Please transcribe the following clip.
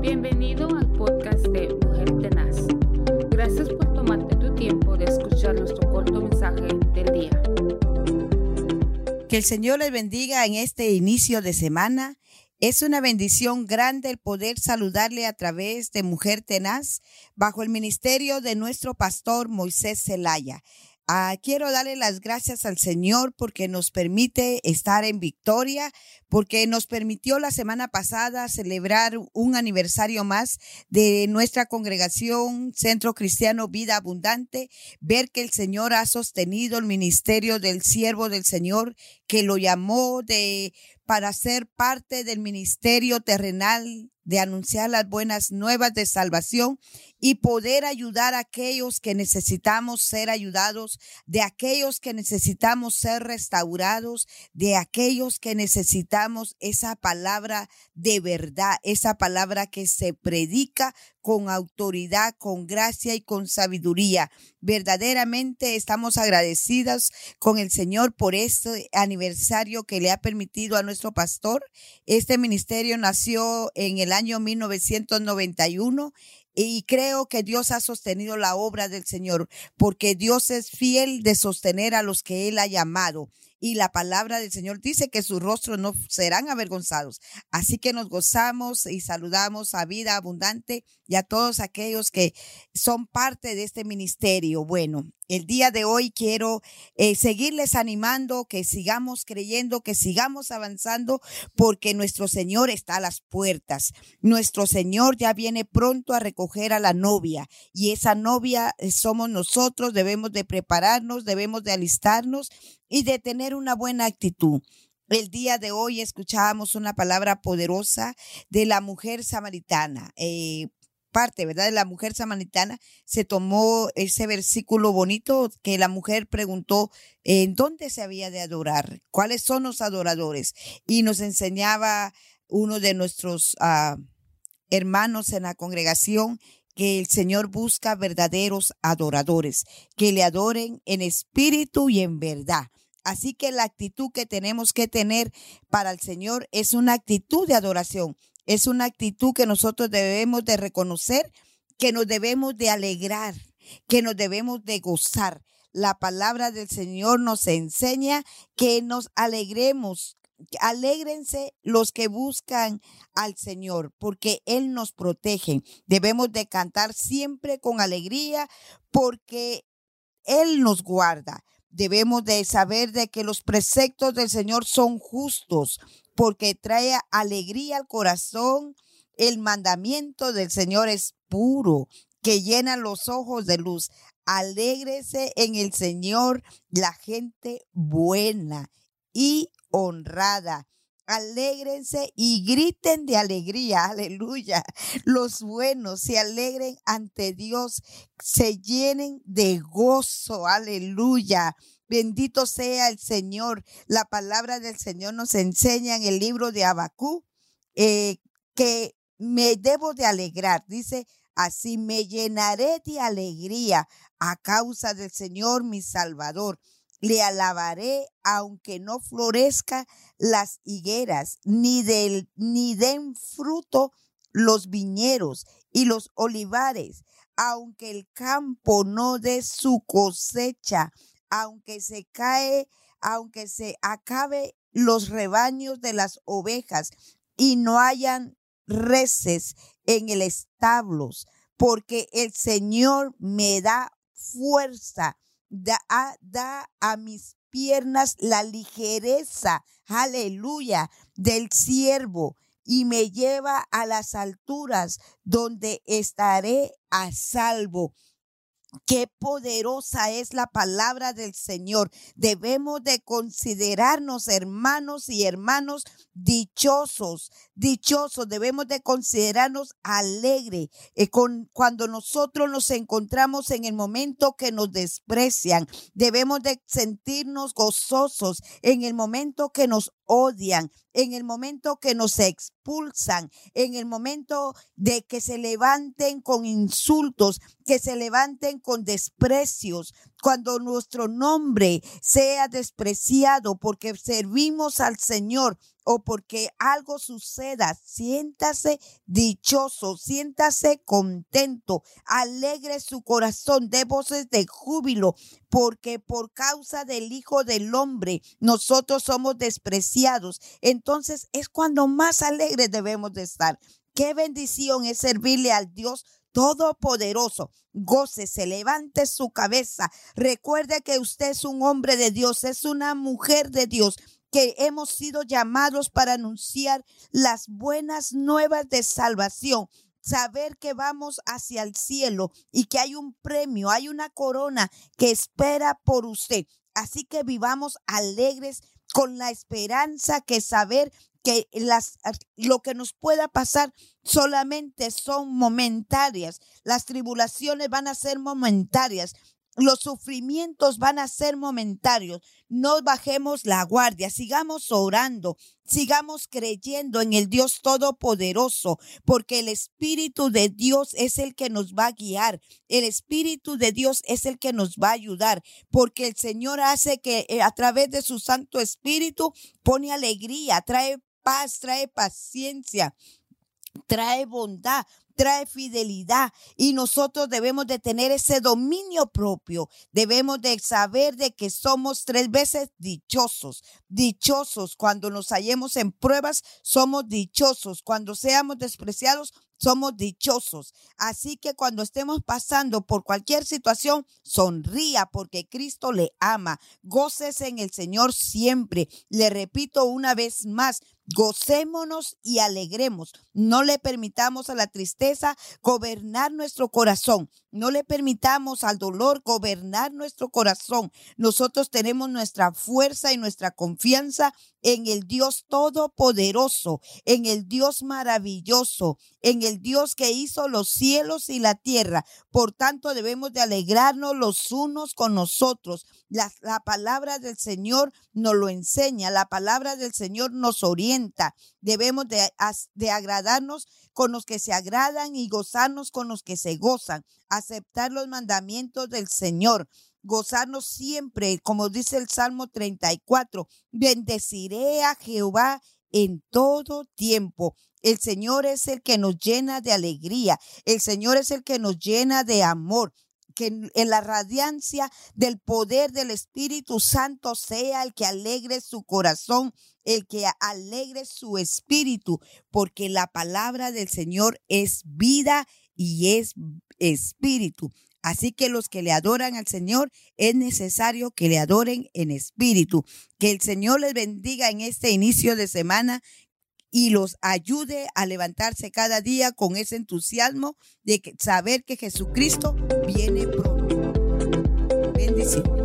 Bienvenido al podcast de Mujer Tenaz. Gracias por tomarte tu tiempo de escuchar nuestro corto mensaje del día. Que el Señor les bendiga en este inicio de semana. Es una bendición grande el poder saludarle a través de Mujer Tenaz bajo el ministerio de nuestro pastor Moisés Zelaya. Ah, quiero darle las gracias al Señor porque nos permite estar en victoria, porque nos permitió la semana pasada celebrar un aniversario más de nuestra congregación Centro Cristiano Vida Abundante, ver que el Señor ha sostenido el ministerio del siervo del Señor, que lo llamó de para ser parte del ministerio terrenal de anunciar las buenas nuevas de salvación y poder ayudar a aquellos que necesitamos ser ayudados, de aquellos que necesitamos ser restaurados, de aquellos que necesitamos esa palabra de verdad, esa palabra que se predica con autoridad, con gracia y con sabiduría. Verdaderamente estamos agradecidas con el Señor por este aniversario que le ha permitido a nuestro pastor. Este ministerio nació en el año 1991 y creo que Dios ha sostenido la obra del Señor, porque Dios es fiel de sostener a los que Él ha llamado y la palabra del Señor dice que sus rostros no serán avergonzados. Así que nos gozamos y saludamos a vida abundante y a todos aquellos que son parte de este ministerio. Bueno, el día de hoy quiero eh, seguirles animando, que sigamos creyendo, que sigamos avanzando, porque nuestro Señor está a las puertas. Nuestro Señor ya viene pronto a recoger a la novia y esa novia eh, somos nosotros. Debemos de prepararnos, debemos de alistarnos y de tener una buena actitud. El día de hoy escuchábamos una palabra poderosa de la mujer samaritana. Eh, parte, ¿verdad? La mujer samaritana se tomó ese versículo bonito que la mujer preguntó en dónde se había de adorar, cuáles son los adoradores. Y nos enseñaba uno de nuestros ah, hermanos en la congregación que el Señor busca verdaderos adoradores, que le adoren en espíritu y en verdad. Así que la actitud que tenemos que tener para el Señor es una actitud de adoración, es una actitud que nosotros debemos de reconocer, que nos debemos de alegrar, que nos debemos de gozar. La palabra del Señor nos enseña que nos alegremos, alégrense los que buscan al Señor, porque Él nos protege. Debemos de cantar siempre con alegría, porque Él nos guarda. Debemos de saber de que los preceptos del Señor son justos, porque trae alegría al corazón. El mandamiento del Señor es puro, que llena los ojos de luz. Alégrese en el Señor la gente buena y honrada alégrense y griten de alegría, aleluya. Los buenos se alegren ante Dios, se llenen de gozo, aleluya. Bendito sea el Señor. La palabra del Señor nos enseña en el libro de Abacú eh, que me debo de alegrar. Dice, así me llenaré de alegría a causa del Señor mi Salvador le alabaré aunque no florezca las higueras, ni, den fruto los viñeros y los olivares, aunque el campo no dé su cosecha, aunque se cae, aunque se acabe los rebaños de las ovejas y no hayan reces en el establos, porque el Señor me da fuerza da, da a mis piernas la ligereza, aleluya, del siervo y me lleva a las alturas donde estaré a salvo. Qué poderosa es la palabra del Señor. Debemos de considerarnos hermanos y hermanos dichosos, dichosos. Debemos de considerarnos alegres eh, con, cuando nosotros nos encontramos en el momento que nos desprecian. Debemos de sentirnos gozosos en el momento que nos odian, en el momento que nos expulsan, en el momento de que se levanten con insultos, que se levanten con desprecios, cuando nuestro nombre sea despreciado porque servimos al Señor o porque algo suceda, siéntase dichoso, siéntase contento, alegre su corazón, de voces de júbilo, porque por causa del Hijo del Hombre nosotros somos despreciados. Entonces es cuando más alegres debemos de estar. Qué bendición es servirle al Dios Todopoderoso. se levante su cabeza. Recuerde que usted es un hombre de Dios, es una mujer de Dios que hemos sido llamados para anunciar las buenas nuevas de salvación. Saber que vamos hacia el cielo y que hay un premio, hay una corona que espera por usted. Así que vivamos alegres con la esperanza que saber que las, lo que nos pueda pasar solamente son momentarias. Las tribulaciones van a ser momentarias. Los sufrimientos van a ser momentarios. No bajemos la guardia, sigamos orando, sigamos creyendo en el Dios Todopoderoso, porque el Espíritu de Dios es el que nos va a guiar. El Espíritu de Dios es el que nos va a ayudar, porque el Señor hace que eh, a través de su Santo Espíritu pone alegría, trae paz, trae paciencia, trae bondad, trae fidelidad y nosotros debemos de tener ese dominio propio. Debemos de saber de que somos tres veces dichosos. Dichosos cuando nos hallemos en pruebas, somos dichosos. Cuando seamos despreciados, somos dichosos. Así que cuando estemos pasando por cualquier situación, sonría porque Cristo le ama. Goces en el Señor siempre. Le repito una vez más, Gocémonos y alegremos. No le permitamos a la tristeza gobernar nuestro corazón. No le permitamos al dolor gobernar nuestro corazón. Nosotros tenemos nuestra fuerza y nuestra confianza en el Dios todopoderoso, en el Dios maravilloso, en el Dios que hizo los cielos y la tierra. Por tanto, debemos de alegrarnos los unos con nosotros. La, la palabra del Señor nos lo enseña, la palabra del Señor nos orienta. Debemos de, agradarnos con los que se agradan y gozarnos con los que se gozan, aceptar los mandamientos del Señor gozarnos siempre, como dice el Salmo 34, bendeciré a Jehová en todo tiempo. El Señor es el que nos llena de alegría, el Señor es el que nos llena de amor. Que en la radiancia del poder del Espíritu Santo sea el que alegre su corazón, el que alegre su espíritu, porque la palabra del Señor es vida y es espíritu. Así que los que le adoran al Señor es necesario que le adoren en espíritu. Que el Señor les bendiga en este inicio de semana y los ayude a levantarse cada día con ese entusiasmo de saber que Jesucristo viene pronto. Bendiciones.